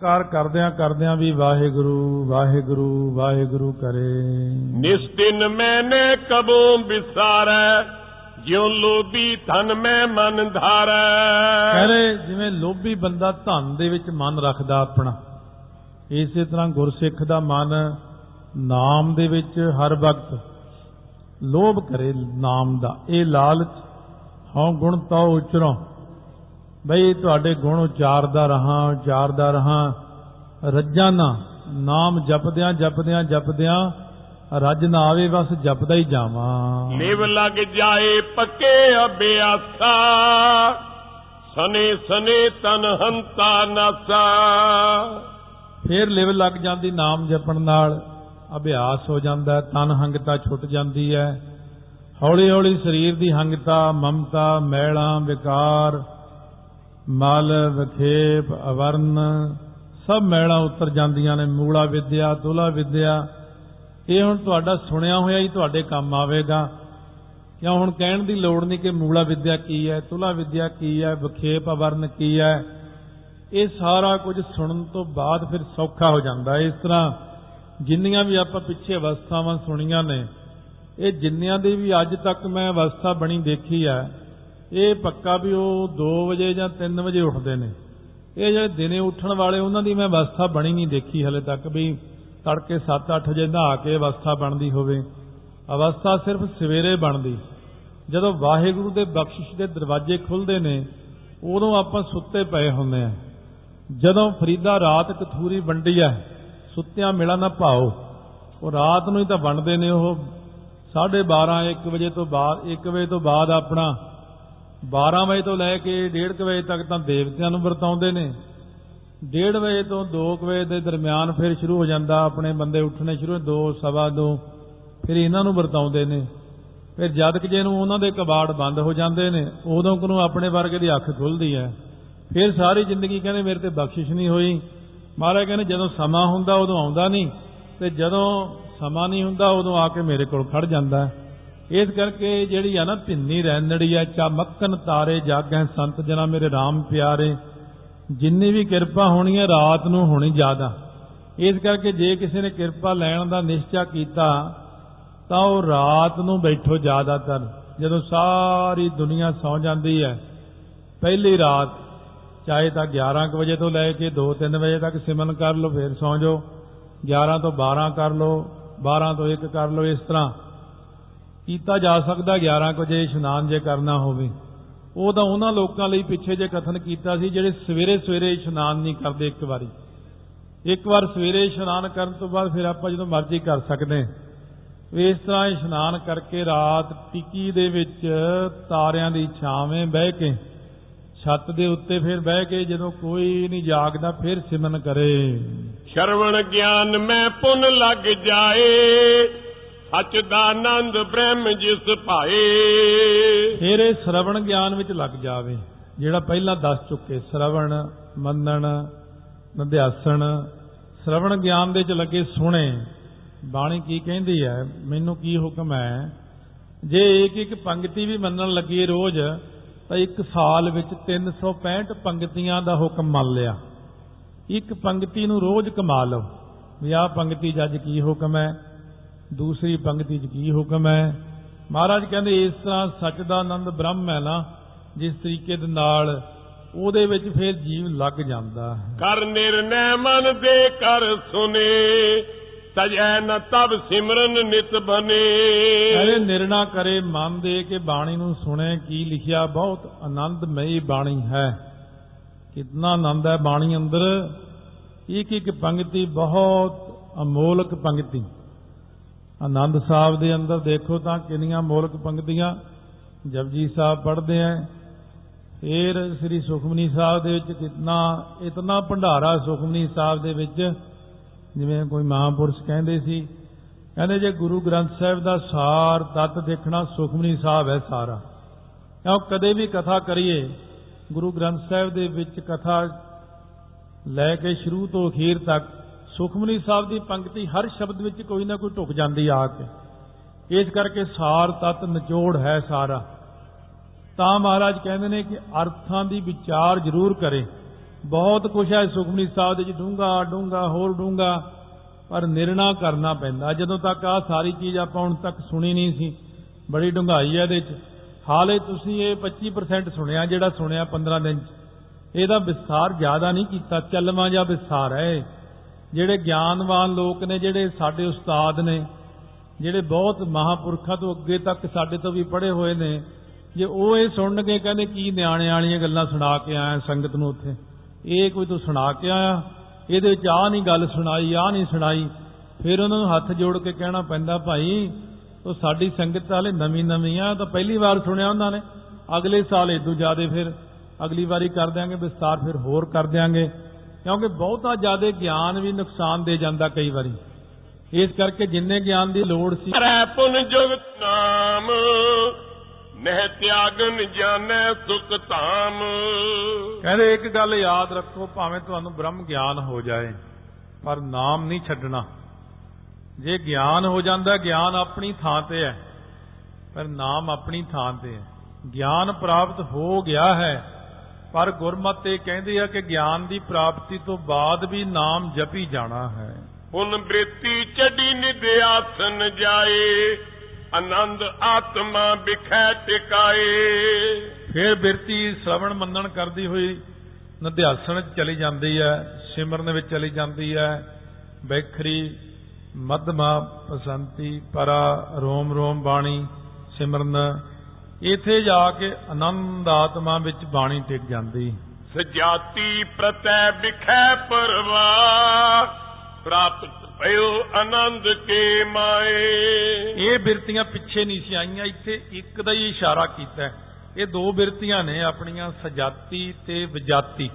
ਕਾਰ ਕਰਦਿਆਂ ਕਰਦਿਆਂ ਵੀ ਵਾਹਿਗੁਰੂ ਵਾਹਿਗੁਰੂ ਵਾਹਿਗੁਰੂ ਕਰੇ। ਨਿਸ ਦਿਨ ਮੈਨੇ ਕਬੂ ਵਿਸਾਰੈ ਜਿਉ ਲੋਭੀ ਧਨ ਮੈਂ ਮਨ ਧਾਰੈ। ਕਹਿੰਦੇ ਜਿਵੇਂ ਲੋਭੀ ਬੰਦਾ ਧਨ ਦੇ ਵਿੱਚ ਮਨ ਰੱਖਦਾ ਆਪਣਾ ਇਸੇ ਤਰ੍ਹਾਂ ਗੁਰਸਿੱਖ ਦਾ ਮਨ ਨਾਮ ਦੇ ਵਿੱਚ ਹਰ ਵਕਤ ਲੋਭ ਕਰੇ ਨਾਮ ਦਾ। ਇਹ ਲਾਲਚ ਹਉ ਗੁਣ ਤਉ ਉਚਰੋ ਬਈ ਤੁਹਾਡੇ ਗੁਣ ਉਚਾਰਦਾ ਰਹਾ ਉਚਾਰਦਾ ਰਹਾ। ਰੱਜਾਂ ਨਾ ਨਾਮ ਜਪਦਿਆਂ ਜਪਦਿਆਂ ਜਪਦਿਆਂ ਰੱਜ ਨਾ ਆਵੇ ਬਸ ਜਪਦਾ ਹੀ ਜਾਵਾਂ। ਲਿਵ ਲੱਗ ਜਾਏ ਪੱਕੇ ਅਭਿਆਸਾ ਸਨੇ ਸਨੇ ਤਨ ਹੰਤਾ ਨਾਸਾ। ਫੇਰ ਲਿਵ ਲੱਗ ਜਾਂਦੀ ਨਾਮ ਜਪਣ ਨਾਲ ਅਭਿਆਸ ਹੋ ਜਾਂਦਾ ਤਨ ਹੰਗਤਾ ਛੁੱਟ ਜਾਂਦੀ ਹੈ ਹੌਲੀ ਹੌਲੀ ਸਰੀਰ ਦੀ ਹੰਗਤਾ ਮਮਤਾ ਮੈਲਾਂ ਵਿਕਾਰ ਮਲ, ਵਿਖੇਪ, ਅਵਰਨ, ਸਭ ਮੈਲਾਂ ਉਤਰ ਜਾਂਦੀਆਂ ਨੇ, ਮੂਲਾ ਵਿਦਿਆ ਤੁਲਾ ਵਿਦਿਆ। ਇਹ ਹੁਣ ਤੁਹਾਡਾ ਸੁਣਿਆ ਹੋਇਆ ਹੀ ਤੁਹਾਡੇ ਕੰਮ ਆਵੇਗਾ। ਕਿਉਂ ਹੁਣ ਕਹਿਣ ਦੀ ਲੋੜ ਨਹੀਂ ਕਿ ਮੂਲਾ ਵਿਦਿਆ ਕੀ ਹੈ ਤੁਲਾ ਵਿਦਿਆ ਕੀ ਹੈ, ਵਿਖੇਪ, ਅਵਰਨ ਕੀ ਹੈ। ਇਹ ਸਾਰਾ ਕੁਝ ਸੁਣਨ ਤੋਂ ਬਾਅਦ ਫਿਰ ਸੌਖਾ ਹੋ ਜਾਂਦਾ ਹੈ। ਇਸ ਤਰ੍ਹਾਂ ਜਿੰਨੀਆਂ ਵੀ ਆਪਾਂ ਪਿੱਛੇ ਅਵਸਥਾਵਾਂ ਸੁਣੀਆਂ ਨੇ, ਇਹ ਜਿੰਨਿਆਂ ਦੀ ਵੀ ਅੱਜ ਤੱਕ ਮੈਂ ਅਵਸਥਾ ਬਣੀ ਦੇਖੀ ਹੈ ਇਹ ਪੱਕਾ ਵੀ ਉਹ 2 ਵਜੇ ਜਾਂ 3 ਵਜੇ ਉੱਠਦੇ ਨੇ। ਇਹ ਜਿਹੜੇ ਦਿਨੇ ਉੱਠਣ ਵਾਲੇ ਉਹਨਾਂ ਦੀ ਮੈਂ ਅਵਸਥਾ ਬਣੀ ਨਹੀਂ ਦੇਖੀ ਹਲੇ ਤੱਕ ਵੀ ਤੜਕੇ 7-8 ਵਜੇ ਨਹਾ ਕੇ ਅਵਸਥਾ ਬਣਦੀ ਹੋਵੇ। ਅਵਸਥਾ ਸਿਰਫ ਸਵੇਰੇ ਬਣਦੀ। ਜਦੋਂ ਵਾਹਿਗੁਰੂ ਦੇ ਬਖਸ਼ਿਸ਼ ਦੇ ਦਰਵਾਜ਼ੇ ਖੁੱਲਦੇ ਨੇ, ਉਦੋਂ ਆਪਾਂ ਸੁੱਤੇ ਪਏ ਹੁੰਦੇ ਆ ਜਦੋਂ ਫਰੀਦਾ ਰਾਤ ਕਥੂਰੀ ਵੰਡੀ ਆ, ਸੁੱਤਿਆਂ ਮਿਲਾ ਨਾ ਭਾਓ। ਉਹ ਰਾਤ ਨੂੰ ਹੀ ਤਾਂ ਵੰਡਦੇ ਨੇ ਉਹ। 12:30 1 ਵਜੇ ਤੋਂ ਬਾਅਦ 1 ਵਜੇ ਤੋਂ ਬਾਅਦ ਆਪਣਾ 12 ਵਜੇ ਤੋਂ ਲੈ ਕੇ 1:30 ਵਜੇ ਤੱਕ ਤਾਂ ਦੇਵਤਿਆਂ ਨੂੰ ਵਰਤਾਉਂਦੇ ਨੇ। 1:30 ਵਜੇ ਤੋਂ 2 ਵਜੇ ਦੇ ਦਰਮਿਆਨ ਫਿਰ ਸ਼ੁਰੂ ਹੋ ਜਾਂਦਾ, ਆਪਣੇ ਬੰਦੇ ਉੱਠਣੇ ਸ਼ੁਰੂ 2 ਸਵਾ 2 ਫਿਰ ਇਹਨਾਂ ਨੂੰ ਵਰਤਾਉਂਦੇ ਨੇ। ਫਿਰ ਜਦ ਕਿ ਜੇ ਨੂੰ ਉਹਨਾਂ ਦੇ ਕਬਾੜ ਬੰਦ ਹੋ ਜਾਂਦੇ ਨੇ, ਉਦੋਂ ਕਿ ਨੂੰ ਆਪਣੇ ਵਰਗੇ ਦੀ ਅੱਖ ਖੁੱਲਦੀ ਹੈ। ਫਿਰ ਸਾਰੀ ਜ਼ਿੰਦਗੀ ਕਹਿੰਦੇ ਮੇਰੇ ਤੇ ਬਖਸ਼ਿਸ਼ ਨਹੀਂ ਹੋਈ। ਮਹਾਰਾਜ ਕਹਿੰਦੇ ਜਦੋਂ ਸਮਾਂ ਹੁੰਦਾ ਉਦੋਂ ਆਉਂਦਾ ਨਹੀਂ, ਤੇ ਜਦੋਂ ਸਮਾਂ ਨਹੀਂ ਹੁੰਦਾ ਉਦੋਂ ਆ ਕੇ ਮੇਰੇ ਕੋਲ ਖੜ ਜਾਂਦਾ। ਇਸ ਕਰਕੇ ਜਿਹੜੀ ਆ ਨਾ ਭਿੰਨੀ ਰਹਿੰਦੜੀ ਆ ਚਮਕਨ ਤਾਰੇ ਜਾਗੈ ਸੰਤ ਜਨਾ ਮੇਰੇ RAM ਪਿਆਰੇ, ਜਿੰਨੀ ਵੀ ਕਿਰਪਾ ਹੋਣੀ ਹੈ ਰਾਤ ਨੂੰ ਹੋਣੀ ਜ਼ਿਆਦਾ। ਇਸ ਕਰਕੇ ਜੇ ਕਿਸੇ ਨੇ ਕਿਰਪਾ ਲੈਣ ਦਾ ਨਿਸ਼ਚਾ ਕੀਤਾ, ਤਾਂ ਉਹ ਰਾਤ ਨੂੰ ਬੈਠੋ ਜ਼ਿਆਦਾਤਰ। ਜਦੋਂ ਸਾਰੀ ਦੁਨੀਆ ਸੌ ਜਾਂਦੀ ਹੈ ਪਹਿਲੀ ਰਾਤ, ਚਾਹੇ ਤਾਂ 11 ਕੁ ਵਜੇ ਤੋਂ ਲੈ ਕੇ 2-3 ਵਜੇ ਤੱਕ ਸਿਮਰਨ ਕਰ ਲਓ, ਫਿਰ ਸੌਂ ਜਾਓ। 11 ਤੋਂ 12 ਕਰ ਲਓ 12 ਤੋਂ 1 ਕਰ ਲਓ, ਇਸ ਤਰ੍ਹਾਂ। ਕੀਤਾ ਜਾ ਸਕਦਾ 11 ਕੁ ਵਜੇ ਇਸ਼ਨਾਨ ਜੇ ਕਰਨਾ ਹੋਵੇ। ਉਹ ਤਾਂ ਉਹਨਾਂ ਲੋਕਾਂ ਲਈ ਪਿੱਛੇ ਜੇ ਕਥਨ ਕੀਤਾ ਸੀ, ਜਿਹੜੇ ਸਵੇਰੇ ਸਵੇਰੇ ਇਸ਼ਨਾਨ ਨਹੀਂ ਕਰਦੇ ਇੱਕ ਵਾਰੀ। ਇੱਕ ਵਾਰ ਸਵੇਰੇ ਇਸ਼ਨਾਨ ਕਰਨ ਤੋਂ ਬਾਅਦ ਫਿਰ ਆਪਾਂ ਜਦੋਂ ਮਰਜ਼ੀ ਕਰ ਸਕਦੇ ਇਸ ਤਰ੍ਹਾਂ ਇਸ਼ਨਾਨ ਕਰਕੇ ਰਾਤ ਟਿੱਕੀ ਦੇ ਵਿੱਚ ਤਾਰਿਆਂ ਦੀ ਛਾਵੇਂ ਬਹਿ ਕੇ, ਛੱਤ ਦੇ ਉੱਤੇ ਫਿਰ ਬਹਿ ਕੇ ਜਦੋਂ ਕੋਈ ਨਹੀਂ ਜਾਗਦਾ ਫਿਰ ਸਿਮਰਨ ਕਰੇ। ਸ਼ਰਵਣ ਗਿਆਨ ਮੈਂ ਪੁਨ ਲੱਗ ਜਾਏ। ਸੱਚ ਦਾ ਆਨੰਦ ਬ੍ਰਹਮ ਜਿਸ ਭਾਏ। ਫਿਰ ਇਹ ਸ਼ਰਵਣ ਗਿਆਨ ਵਿੱਚ ਲੱਗ ਜਾਵੇ, ਜਿਹੜਾ ਪਹਿਲਾਂ ਦੱਸ ਚੁੱਕੇ, ਸ਼ਰਵਣ, ਮੰਨਣ ਨਿਧਿਆਸਣ ਸ਼ਰਵਣ ਗਿਆਨ ਦੇ ਚ ਲੱਗੇ ਸੁਣੇ। ਬਾਣੀ ਕੀ ਕਹਿੰਦੀ ਹੈ? ਮੈਨੂੰ ਕੀ ਹੁਕਮ ਹੈ? ਜੇ ਇੱਕ ਇੱਕ ਪੰਕਤੀ ਵੀ ਮੰਨਣ ਲੱਗੀ ਰੋਜ਼, ਤਾਂ ਇੱਕ ਸਾਲ ਵਿੱਚ 365 ਪੰਕਤੀਆਂ ਦਾ ਹੁਕਮ ਮੰਨ ਲਿਆ। ਇੱਕ ਪੰਕਤੀ ਨੂੰ ਰੋਜ਼ ਕਮਾ ਲਓ। ਵੀ ਆਹ ਪੰਕਤੀ 'ਚ ਅੱਜ ਕੀ ਹੁਕਮ ਹੈ? ਦੂਸਰੀ ਪੰਕਤੀ 'ਚ ਕੀ ਹੁਕਮ ਹੈ? ਮਹਾਰਾਜ ਕਹਿੰਦੇ ਇਸ ਤਰ੍ਹਾਂ ਸੱਚ ਦਾ ਆਨੰਦ ਬ੍ਰਹਮ ਹੈ ਨਾ ਜਿਸ ਤਰੀਕੇ ਦੇ ਨਾਲ ਉਹਦੇ ਵਿੱਚ ਫਿਰ ਜੀਵ ਲੱਗ ਜਾਂਦਾ ਹੈ। ਕਰ ਨਿਰਨੈ ਮਨ ਦੇ ਕਰ ਸੁਨੇ ਤਜੈ ਨ ਤਬ ਸਿਮਰਨ ਨਿਤ ਬਨੇ। ਅਰੇ ਨਿਰਣਾ ਕਰੇ ਮਨ ਦੇ ਕੇ ਬਾਣੀ ਨੂੰ ਸੁਣੇ ਕੀ ਲਿਖਿਆ ਬਹੁਤ ਆਨੰਦਮਈ ਬਾਣੀ ਹੈ। ਕਿੰਨਾ ਆਨੰਦ ਹੈ ਬਾਣੀ ਅੰਦਰ। ਇੱਕ ਇੱਕ ਪੰਕਤੀ ਬਹੁਤ ਅਮੋਲਕ ਪੰਕਤੀ ਆਨੰਦ ਸਾਹਿਬ ਦੇ ਅੰਦਰ ਦੇਖੋ ਤਾਂ ਕਿੰਨੀਆਂ ਮੋਲਕ ਪੰਕਤੀਆਂ ਜਪਜੀ ਸਾਹਿਬ ਪੜ੍ਹਦੇ ਆ ਫਿਰ ਸ੍ਰੀ ਸੁਖਮਨੀ ਸਾਹਿਬ ਦੇ ਵਿੱਚ ਕਿੰਨਾ, ਇਤਨਾ ਭੰਡਾਰਾ ਸੁਖਮਨੀ ਸਾਹਿਬ ਦੇ ਵਿੱਚ, ਜਿਵੇਂ ਕੋਈ ਮਹਾਂਪੁਰਸ਼ ਕਹਿੰਦੇ ਸੀ। ਕਹਿੰਦੇ ਜੇ ਗੁਰੂ ਗ੍ਰੰਥ ਸਾਹਿਬ ਦਾ ਸਾਰ ਤਤ ਦੇਖਣਾ ਸੁਖਮਨੀ ਸਾਹਿਬ ਹੈ ਸਾਰਾ। ਕਿਉਂ ਕਦੇ ਵੀ ਕਥਾ ਕਰੀਏ, ਗੁਰੂ ਗ੍ਰੰਥ ਸਾਹਿਬ ਦੇ ਵਿੱਚ ਕਥਾ ਲੈ ਕੇ ਸ਼ੁਰੂ ਤੋਂ ਅਖੀਰ ਤੱਕ ਸੁਖਮਨੀ ਸਾਹਿਬ ਦੀ ਪੰਕਤੀ ਹਰ ਸ਼ਬਦ ਵਿੱਚ ਕੋਈ ਨਾ ਕੋਈ ਢੁਕ ਜਾਂਦੀ ਆ ਕੇ। ਇਸ ਕਰਕੇ ਸਾਰ ਤਤ ਨਿਚੋੜ ਹੈ ਸਾਰਾ। ਤਾਂ ਮਹਾਰਾਜ ਕਹਿੰਦੇ ਨੇ ਕਿ ਅਰਥਾਂ ਦੀ ਵਿਚਾਰ ਜ਼ਰੂਰ ਕਰੇ। ਬਹੁਤ ਕੁਛ ਹੈ ਸੁਖਮਨੀ ਸਾਹਿਬ ਦੇ ਜੀ ਡੂੰਗਾ ਡੂੰਗਾ ਹੋਰ ਡੂੰਗਾ ਪਰ ਨਿਰਣਾ ਕਰਨਾ ਪੈਂਦਾ। ਜਦੋਂ ਤੱਕ ਆ ਸਾਰੀ ਚੀਜ਼ ਆਪਾਂ ਹੁਣ ਤੱਕ ਸੁਣੀ ਨਹੀਂ ਸੀ, ਬੜੀ ਡੂੰਘਾਈ ਹੈ ਇਹਦੇ 'ਚ ਹਾਲੇ ਤੁਸੀਂ ਇਹ 25% ਸੁਣਿਆ, ਜਿਹੜਾ ਸੁਣਿਆ 15 ਦਿਨ 'ਚ, ਇਹਦਾ ਵਿਸਥਾਰ ਜ਼ਿਆਦਾ ਨਹੀਂ ਕੀਤਾ, ਚੱਲਵਾ ਜਾਂ ਵਿਸਥਾਰ ਹੈ ਜਿਹੜੇ ਗਿਆਨਵਾਨ ਲੋਕ ਨੇ, ਜਿਹੜੇ ਸਾਡੇ ਉਸਤਾਦ ਨੇ, ਜਿਹੜੇ ਬਹੁਤ ਮਹਾਪੁਰਖਾਂ ਤੋਂ ਅੱਗੇ ਤੱਕ ਸਾਡੇ ਤੋਂ ਵੀ ਪੜ੍ਹੇ ਹੋਏ ਨੇ, ਜੇ ਉਹ ਇਹ ਸੁਣਨਗੇ, ਕਹਿੰਦੇ ਕੀ ਨਿਆਣੇ ਵਾਲੀਆਂ ਗੱਲਾਂ ਸੁਣਾ ਕੇ ਆਇਆ ਸੰਗਤ ਨੂੰ ਉੱਥੇ? ਇਹ ਕੋਈ ਤੂੰ ਸੁਣਾ ਕੇ ਆਇਆ? ਇਹਦੇ ਵਿੱਚ ਆ ਨਹੀਂ ਗੱਲ ਸੁਣਾਈ ਆ ਨਹੀਂ ਸੁਣਾਈ। ਫਿਰ ਉਹਨਾਂ ਨੂੰ ਹੱਥ ਜੋੜ ਕੇ ਕਹਿਣਾ ਪੈਂਦਾ, ਭਾਈ, ਉਹ ਸਾਡੀ ਸੰਗਤ ਹਾਲੇ ਨਵੀਂ ਨਵੀਂ ਆ ਤਾਂ ਪਹਿਲੀ ਵਾਰ ਸੁਣਿਆ ਉਹਨਾਂ ਨੇ। ਅਗਲੇ ਸਾਲ ਇਦੋਂ ਜ਼ਿਆਦੇ ਫਿਰ, ਅਗਲੀ ਵਾਰੀ ਕਰ ਦਿਆਂਗੇ, ਵਿਸਤਾਰ ਫਿਰ ਹੋਰ ਕਰ ਦਿਆਂਗੇ। ਕਿਉਂਕਿ ਬਹੁਤਾ ਜ਼ਿਆਦਾ ਗਿਆਨ ਵੀ ਨੁਕਸਾਨ ਦੇ ਜਾਂਦਾ ਕਈ ਵਾਰੀ। ਇਸ ਕਰਕੇ ਜਿੰਨੇ ਗਿਆਨ ਦੀ ਲੋੜ ਸੀ। ਰਹਿ ਪੁਨ ਜੁਗਤ ਨਾਮ ਨਹਿ ਤਿਆਗਨ ਜਾਣੈ ਸੁਖ ਧਾਮ। ਕਹਿੰਦੇ ਇੱਕ ਗੱਲ ਯਾਦ ਰੱਖੋ ਭਾਵੇਂ ਤੁਹਾਨੂੰ ਬ੍ਰਹਮ ਗਿਆਨ ਹੋ ਜਾਏ ਪਰ ਨਾਮ ਨਹੀਂ ਛੱਡਣਾ। ਜੇ ਗਿਆਨ ਹੋ ਜਾਂਦਾ ਗਿਆਨ ਆਪਣੀ ਥਾਂ ਤੇ ਹੈ ਪਰ ਨਾਮ ਆਪਣੀ ਥਾਂ ਤੇ ਹੈ। ਗਿਆਨ ਪ੍ਰਾਪਤ ਹੋ ਗਿਆ ਹੈ ਪਰ ਗੁਰਮਤਿ ਕਹਿੰਦੇ ਆ ਕਿ ਗਿਆਨ ਦੀ ਪ੍ਰਾਪਤੀ ਤੋਂ ਬਾਅਦ ਵੀ ਨਾਮ ਜਪੀ ਜਾਣਾ ਹੈ। ਹੁਣ ਬ੍ਰਿਤੀ ਚੜੀ ਨਿਧਿਆਸਨ ਜਾਏ ਆਨੰਦ ਆਤਮਾ ਵਿਖੈ ਟਿਕਾਏ। ਫਿਰ ਬਿਰਤੀ ਸ਼ਰਵਣ ਮੰਨਣ ਕਰਦੀ ਹੋਈ ਨਿਧਿਆਸਣ ਚ ਚਲੀ ਜਾਂਦੀ ਹੈ ਸਿਮਰਨ ਵਿੱਚ ਚਲੀ ਜਾਂਦੀ ਹੈ। ਬੈਖਰੀ ਮਧਮਾ ਪਸੰਤੀ ਪਰਾ ਰੋਮ ਰੋਮ ਬਾਣੀ ਸਿਮਰਨ ਇਥੇ ਜਾ ਕੇ ਆਨੰਦ ਆਤਮਾ ਵਿੱਚ ਬਾਣੀ ਟਿਕ ਜਾਂਦੀ। ਸਜਾਤੀ ਪ੍ਰਤੈ ਵਿਖੈ ਪਰਵਾ ਪ੍ਰਾਪਤ ਭਇਓ ਆਨੰਦ ਕੇ ਮਾਏ। ਇਹ ਬਿਰਤੀਆਂ ਪਿੱਛੇ ਨਹੀਂ ਸੀ ਆਈਆਂ ਇੱਥੇ ਇੱਕ ਦਾ ਹੀ ਇਸ਼ਾਰਾ ਕੀਤਾ। ਇਹ ਦੋ ਬਿਰਤੀਆਂ ਨੇ ਆਪਣੀਆਂ ਸਜਾਤੀ ਤੇ ਵਿਜਾਤੀ।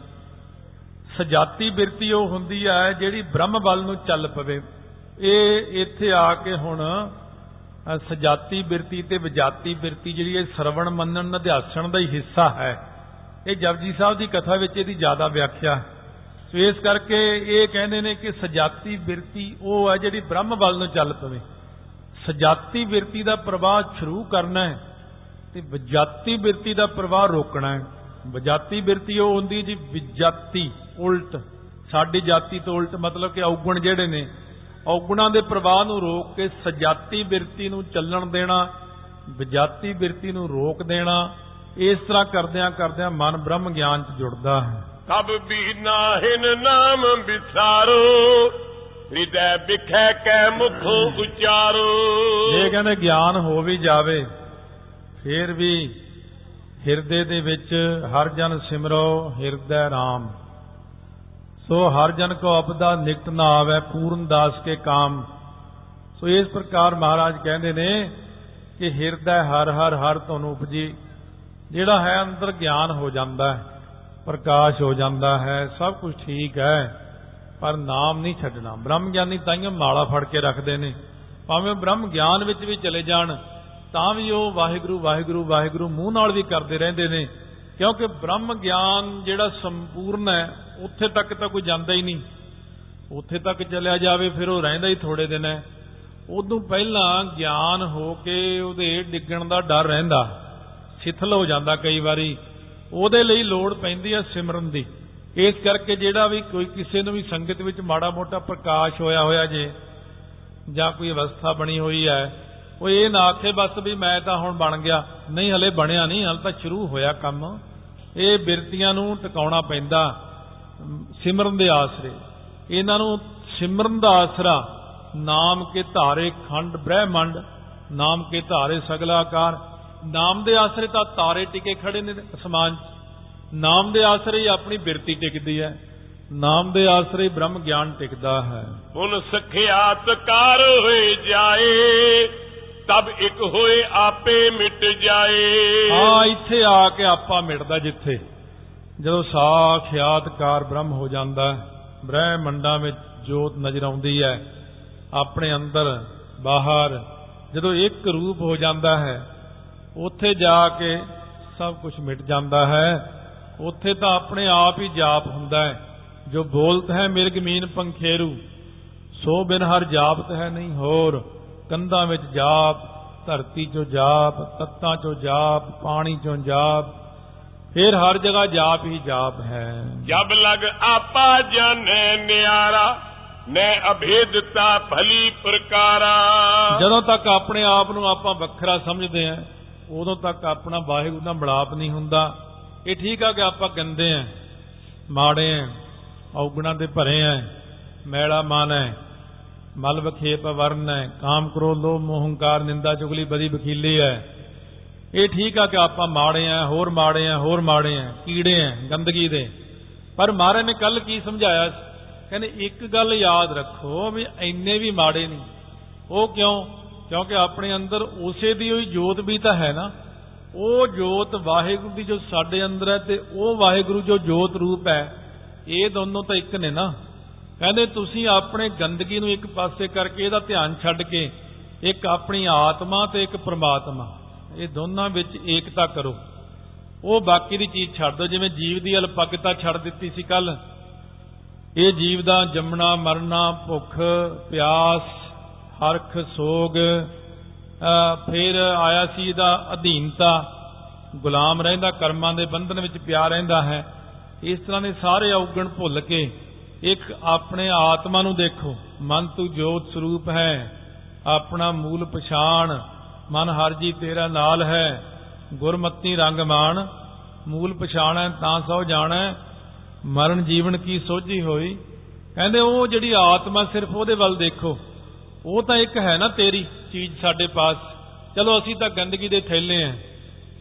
ਸਜਾਤੀ ਬਿਰਤੀ ਉਹ ਹੁੰਦੀ ਹੈ ਜਿਹੜੀ ਬ੍ਰਹਮ ਵੱਲ ਨੂੰ ਚੱਲ ਪਵੇ। ਇਹ ਇੱਥੇ ਆ ਕੇ ਹੁਣ ਸਜਾਤੀ ਬਿਰਤੀ ਤੇ ਵਿਜਾਤੀ ਬਿਰਤੀ ਜਿਹੜੀ ਇਹ ਸਰਵਣ ਮੰਨਣ ਨਿਧਿਆਸਣ ਦਾ ਹੀ ਹਿੱਸਾ ਹੈ। ਇਹ ਜਪਜੀ ਸਾਹਿਬ ਦੀ ਕਥਾ ਵਿੱਚ ਇਹਦੀ ਜ਼ਿਆਦਾ ਵਿਆਖਿਆ। ਹੈ ਸੋ ਇਸ ਕਰਕੇ ਇਹ ਕਹਿੰਦੇ ਨੇ ਕਿ ਸਜਾਤੀ ਬਿਰਤੀ ਉਹ ਹੈ ਜਿਹੜੀ ਬ੍ਰਹਮ ਵੱਲ ਨੂੰ ਚੱਲ ਪਵੇ। ਸਜਾਤੀ ਬਿਰਤੀ ਦਾ ਪ੍ਰਵਾਹ ਸ਼ੁਰੂ ਕਰਨਾ ਹੈ ਤੇ ਵਿਜਾਤੀ ਬਿਰਤੀ ਦਾ ਪ੍ਰਵਾਹ ਰੋਕਣਾ ਹੈ। ਵਿਜਾਤੀ ਬਿਰਤੀ ਉਹ ਹੁੰਦੀ ਜੀ ਵਿਜਾਤੀ, ਉਲਟ। ਸਾਡੀ ਜਾਤੀ ਤੋਂ ਉਲਟ ਮਤਲਬ ਕਿ ਔਗਣ ਜਿਹੜੇ ਨੇ ਔਗਣਾਂ ਦੇ ਪ੍ਰਵਾਹ ਨੂੰ ਰੋਕ ਕੇ ਸਜਾਤੀ ਬਿਰਤੀ ਨੂੰ ਚੱਲਣ ਦੇਣਾ ਵਿਜਾਤੀ ਬਿਰਤੀ ਨੂੰ ਰੋਕ ਦੇਣਾ ਇਸ ਤਰ੍ਹਾਂ ਕਰਦਿਆਂ ਕਰਦਿਆਂ ਮਨ ਬ੍ਰਹਮ ਗਿਆਨ 'ਚ ਜੁੜਦਾ ਹੈ। ਤਬ ਵੀ ਨਾਹਿਨ ਨਾਮ ਵਿਸਾਰੋ ਹਿਰਦੈ ਵਿਖੈ ਕੈ ਮੁਖੋ ਉਚਾਰੋ। ਇਹ ਕਹਿੰਦੇ ਗਿਆਨ ਹੋ ਵੀ ਜਾਵੇ ਫੇਰ ਵੀ ਹਿਰਦੇ ਦੇ ਵਿੱਚ ਹਰ ਜਨ ਸਿਮਰੋ ਹਿਰਦੈ RAM ਸੋ ਹਰ ਜਨ ਕੋ ਅਪਦਾ ਨਿਕਟ ਨਾ ਆਵੇ, ਪੂਰਨ ਦਾਸ ਕੇ ਕਾਮ। ਸੋ ਇਸ ਪ੍ਰਕਾਰ ਮਹਾਰਾਜ ਕਹਿੰਦੇ ਨੇ ਕਿ ਹਿਰਦੈ ਹਰ ਹਰ ਹਰ ਤੁਹਾਨੂੰ ਉਪਜੀ। ਜਿਹੜਾ ਹੈ ਅੰਦਰ ਗਿਆਨ ਹੋ ਜਾਂਦਾ ਹੈ, ਪ੍ਰਕਾਸ਼ ਹੋ ਜਾਂਦਾ ਹੈ, ਸਭ ਕੁਝ ਠੀਕ ਹੈ। ਪਰ ਨਾਮ ਨਹੀਂ ਛੱਡਣਾ। ਬ੍ਰਹਮ ਗਿਆਨੀ ਤਾਈਓ ਮਾਲਾ ਫੜ ਕੇ ਰੱਖਦੇ ਨੇ। ਭਾਵੇਂ ਬ੍ਰਹਮ ਗਿਆਨ ਵਿੱਚ ਵੀ ਚਲੇ ਜਾਣ, ਤਾਂ ਵੀ ਉਹ ਵਾਹਿਗੁਰੂ ਵਾਹਿਗੁਰੂ ਵਾਹਿਗੁਰੂ ਮੂੰਹ ਨਾਲ ਵੀ ਕਰਦੇ ਰਹਿੰਦੇ ਨੇ। ਕਿਉਂਕਿ ਬ੍ਰਹਮ ਗਿਆਨ ਜਿਹੜਾ ਸੰਪੂਰਨ ਹੈ ਉੱਥੇ ਤੱਕ ਤਾਂ ਕੋਈ ਜਾਂਦਾ ਹੀ ਨਹੀਂ। ਉੱਥੇ ਤੱਕ ਚਲਿਆ ਜਾਵੇ ਫਿਰ ਉਹ ਰਹਿੰਦਾ ਹੀ ਥੋੜੇ ਦਿਨ ਹੈ। ਉਦੋਂ ਪਹਿਲਾਂ ਗਿਆਨ ਹੋ ਕੇ ਉਹਦੇ ਡਿੱਗਣ ਦਾ ਡਰ ਰਹਿੰਦਾ। ਸਿਥਲ ਹੋ ਜਾਂਦਾ ਕਈ ਵਾਰੀ। ਉਹਦੇ ਲਈ ਲੋੜ ਪੈਂਦੀ ਹੈ ਸਿਮਰਨ ਦੀ। ਇਸ ਕਰਕੇ ਜਿਹੜਾ ਵੀ ਕੋਈ ਕਿਸੇ ਨੂੰ ਵੀ ਸੰਗਤ ਵਿੱਚ ਮਾੜਾ ਮੋਟਾ ਪ੍ਰਕਾਸ਼ ਹੋਇਆ ਹੋਇਆ ਜੇ ਜਾਂ ਕੋਈ ਅਵਸਥਾ ਬਣੀ ਹੋਈ ਹੈ ਉਹ ਇਹ ਨਾ ਆਖੇ ਬਸ ਵੀ ਮੈਂ ਤਾਂ ਹੁਣ ਬਣ ਗਿਆ। ਨਹੀਂ ਹਲੇ ਬਣਿਆ ਨਹੀਂ ਹਲ ਤਾਂ ਸ਼ੁਰੂ ਹੋਇਆ ਕੰਮ। ਇਹ ਬਿਰਤੀਆਂ ਨੂੰ ਟਿਕਾਉਣਾ ਪੈਂਦਾ। ਅਮ, ਸਿਮਰਨ ਦੇ ਆਸਰੇ। ਇਹਨਾਂ ਨੂੰ ਸਿਮਰਨ ਦਾ ਆਸਰਾ ਨਾਮ ਕੇ ਧਾਰੇ ਖੰਡ ਬ੍ਰਹਿਮੰਡ ਨਾਮ ਕੇ ਧਾਰੇ ਸਗਲਾ ਆਕਾਰ ਨਾਮ ਦੇ ਆਸਰੇ ਤਾਂ ਤਾਰੇ ਟਿਕੇ ਖੜੇ ਨੇ ਅਸਮਾਨ 'ਚ। ਨਾਮ ਦੇ ਆਸਰੇ ਹੀ ਆਪਣੀ ਬਿਰਤੀ ਟਿਕਦੀ ਹੈ। ਨਾਮ ਦੇ ਆਸਰੇ ਬ੍ਰਹਮ ਗਿਆਨ ਟਿਕਦਾ ਹੈ। ਹੁਣ ਸਖਿਆਤ ਕਾਰ ਹੋਏ ਜਾਏ ਤਬ ਇੱਕ ਹੋਏ ਆਪੇ ਮਿਟ ਜਾਏ। ਹਾਂ ਇੱਥੇ ਆ ਕੇ ਆਪਾ ਮਿਟਦਾ ਜਿੱਥੇ। ਜਦੋਂ ਸਾਖਿਆਤਕਾਰ ਬ੍ਰਹਮ ਹੋ ਜਾਂਦਾ ਹੈ, ਬ੍ਰਹਿਮੰਡਾਂ ਵਿੱਚ ਜੋਤ ਨਜ਼ਰ ਆਉਂਦੀ ਹੈ, ਆਪਣੇ ਅੰਦਰ ਬਾਹਰ ਜਦੋਂ ਇੱਕ ਰੂਪ ਹੋ ਜਾਂਦਾ ਹੈ, ਉੱਥੇ ਜਾ ਕੇ ਸਭ ਕੁਝ ਮਿਟ ਜਾਂਦਾ ਹੈ। ਉੱਥੇ ਤਾਂ ਆਪਣੇ ਆਪ ਹੀ ਜਾਪ ਹੁੰਦਾ ਹੈ, ਜੋ ਬੋਲਤ ਹੈ ਮਿਰਗ ਮੀਨ ਪੰਖੇਰੂ, ਸੋ ਬਿਨ ਹਰ ਜਾਪਤ ਹੈ ਨਹੀਂ ਹੋਰ। ਕੰਧਾਂ ਵਿੱਚ ਜਾਪ, ਧਰਤੀ ਚੋਂ ਜਾਪ, ਤੱਤਾਂ ਚੋਂ ਜਾਪ, ਪਾਣੀ ਚੋਂ ਜਾਪ ਫਿਰ ਹਰ ਜਗ੍ਹਾ ਜਾਪ ਹੀ ਜਾਪ ਹੈ। ਜਬ ਲਗ ਆਪਾ ਜਾਣੈ ਨਿਆਰਾ ਨੈ ਅਭੇਦਤਾ ਭਲੀ ਪ੍ਰਕਾਰਾ। ਜਦੋਂ ਤੱਕ ਆਪਣੇ ਆਪ ਨੂੰ ਆਪਾਂ ਵੱਖਰਾ ਸਮਝਦੇ ਆਂ ਉਦੋਂ ਤੱਕ ਆਪਣਾ ਵਾਹਿਗੁਰੂ ਨਾਲ ਮਿਲਾਪ ਨਹੀਂ ਹੁੰਦਾ। ਇਹ ਠੀਕ ਆ ਕਿ ਆਪਾਂ ਗੰਦੇ ਆਂ ਮਾੜੇ ਆਂ ਔਗਣਾ ਦੇ ਭਰੇ ਆਂ ਮੈਲਾ ਮਨ ਹੈ ਮਲ ਵਖੇਪ ਵਰਨ ਹੈ ਕਾਮ ਕ੍ਰੋਧ ਲੋਭ ਮੋਹ ਹੰਕਾਰ ਨਿੰਦਾ ਚੁਗਲੀ ਬਦੀ ਬਖੀਲੀ ਹੈ। ਇਹ ਠੀਕ ਆ ਕਿ ਆਪਾਂ ਮਾੜੇ ਆਂ, ਹੋਰ ਮਾੜੇ ਆਂ, ਹੋਰ ਮਾੜੇ ਆਂ, ਕੀੜੇ ਆਂ, ਗੰਦਗੀ ਦੇ। ਪਰ ਮਹਾਰਾਜ ਨੇ ਕੱਲ ਕੀ ਸਮਝਾਇਆ? ਕਹਿੰਦੇ, ਇੱਕ ਗੱਲ ਯਾਦ ਰੱਖੋ ਵੀ ਇੰਨੇ ਵੀ ਮਾੜੇ ਨਹੀਂ। ਉਹ ਕਿਉਂ? ਕਿਉਂਕਿ ਆਪਣੇ ਅੰਦਰ ਉਸੇ ਦੀ ਹੋਈ ਜੋਤ ਵੀ ਤਾਂ ਹੈ ਨਾ। ਉਹ ਜੋਤ ਵਾਹਿਗੁਰੂ ਦੀ ਜੋ ਸਾਡੇ ਅੰਦਰ ਹੈ ਤੇ ਉਹ ਵਾਹਿਗੁਰੂ ਜੋ ਜੋਤ ਰੂਪ ਹੈ, ਇਹ ਦੋਨੋਂ ਤਾਂ ਇੱਕ ਨੇ ਨਾ। ਕਹਿੰਦੇ, ਤੁਸੀਂ ਆਪਣੇ ਗੰਦਗੀ ਨੂੰ ਇੱਕ ਪਾਸੇ ਕਰਕੇ ਇਹਦਾ ਧਿਆਨ ਛੱਡ ਕੇ ਇੱਕ ਆਪਣੀ ਆਤਮਾ ਤੇ ਇੱਕ ਪ੍ਰਮਾਤਮਾ। ਇਹ ਦੋਨਾਂ ਵਿੱਚ ਏਕਤਾ ਕਰੋ। ਉਹ ਬਾਕੀ ਦੀ ਚੀਜ਼ ਛੱਡ ਦਿਓ। ਜਿਵੇਂ ਜੀਵ ਦੀ ਅਲਪਗਤਾ ਛੱਡ ਦਿੱਤੀ ਸੀ ਕੱਲ ਇਹ ਜੀਵ ਦਾ ਜੰਮਣਾ, ਮਰਨਾ, ਭੁੱਖ, ਪਿਆਸ, ਹਰਖ, ਸੋਗ ਫਿਰ ਆਇਆ ਸੀ ਇਹਦਾ ਅਧੀਨਤਾ। ਗੁਲਾਮ ਰਹਿੰਦਾ, ਕਰਮਾਂ ਦੇ ਬੰਧਨ ਵਿੱਚ ਪਿਆ ਰਹਿੰਦਾ ਹੈ। ਇਸ ਤਰ੍ਹਾਂ ਦੇ ਸਾਰੇ ਔਗਣ ਭੁੱਲ ਕੇ ਇੱਕ ਆਪਣੇ ਆਤਮਾ ਨੂੰ ਦੇਖੋ। ਮਨ ਤੂੰ ਜੋਤ ਸਰੂਪ ਹੈ। ਆਪਣਾ ਮੂਲ ਪਛਾਣ ਮਨ ਹਰ ਜੀ ਤੇਰਾ ਨਾਲ ਹੈ, ਗੁਰਮਤੀ ਰੰਗ ਮਾਣ, ਮੂਲ ਪਛਾਣੈ ਤਾਂ ਸੋ ਜਾਣੈ, ਮਰਨ ਜੀਵਨ ਕੀ ਸੋਝੀ ਹੋਈ? ਕਹਿੰਦੇ ਉਹ ਜਿਹੜੀ ਆਤਮਾ ਸਿਰਫ ਉਹਦੇ ਵੱਲ ਦੇਖੋ, ਉਹ ਤਾਂ ਇੱਕ ਹੈ ਨਾ ਤੇਰੀ ਚੀਜ਼ ਸਾਡੇ ਪਾਸ। ਚਲੋ ਅਸੀਂ ਤਾਂ ਗੰਦਗੀ ਦੇ ਥੈਲੇ ਆਂ।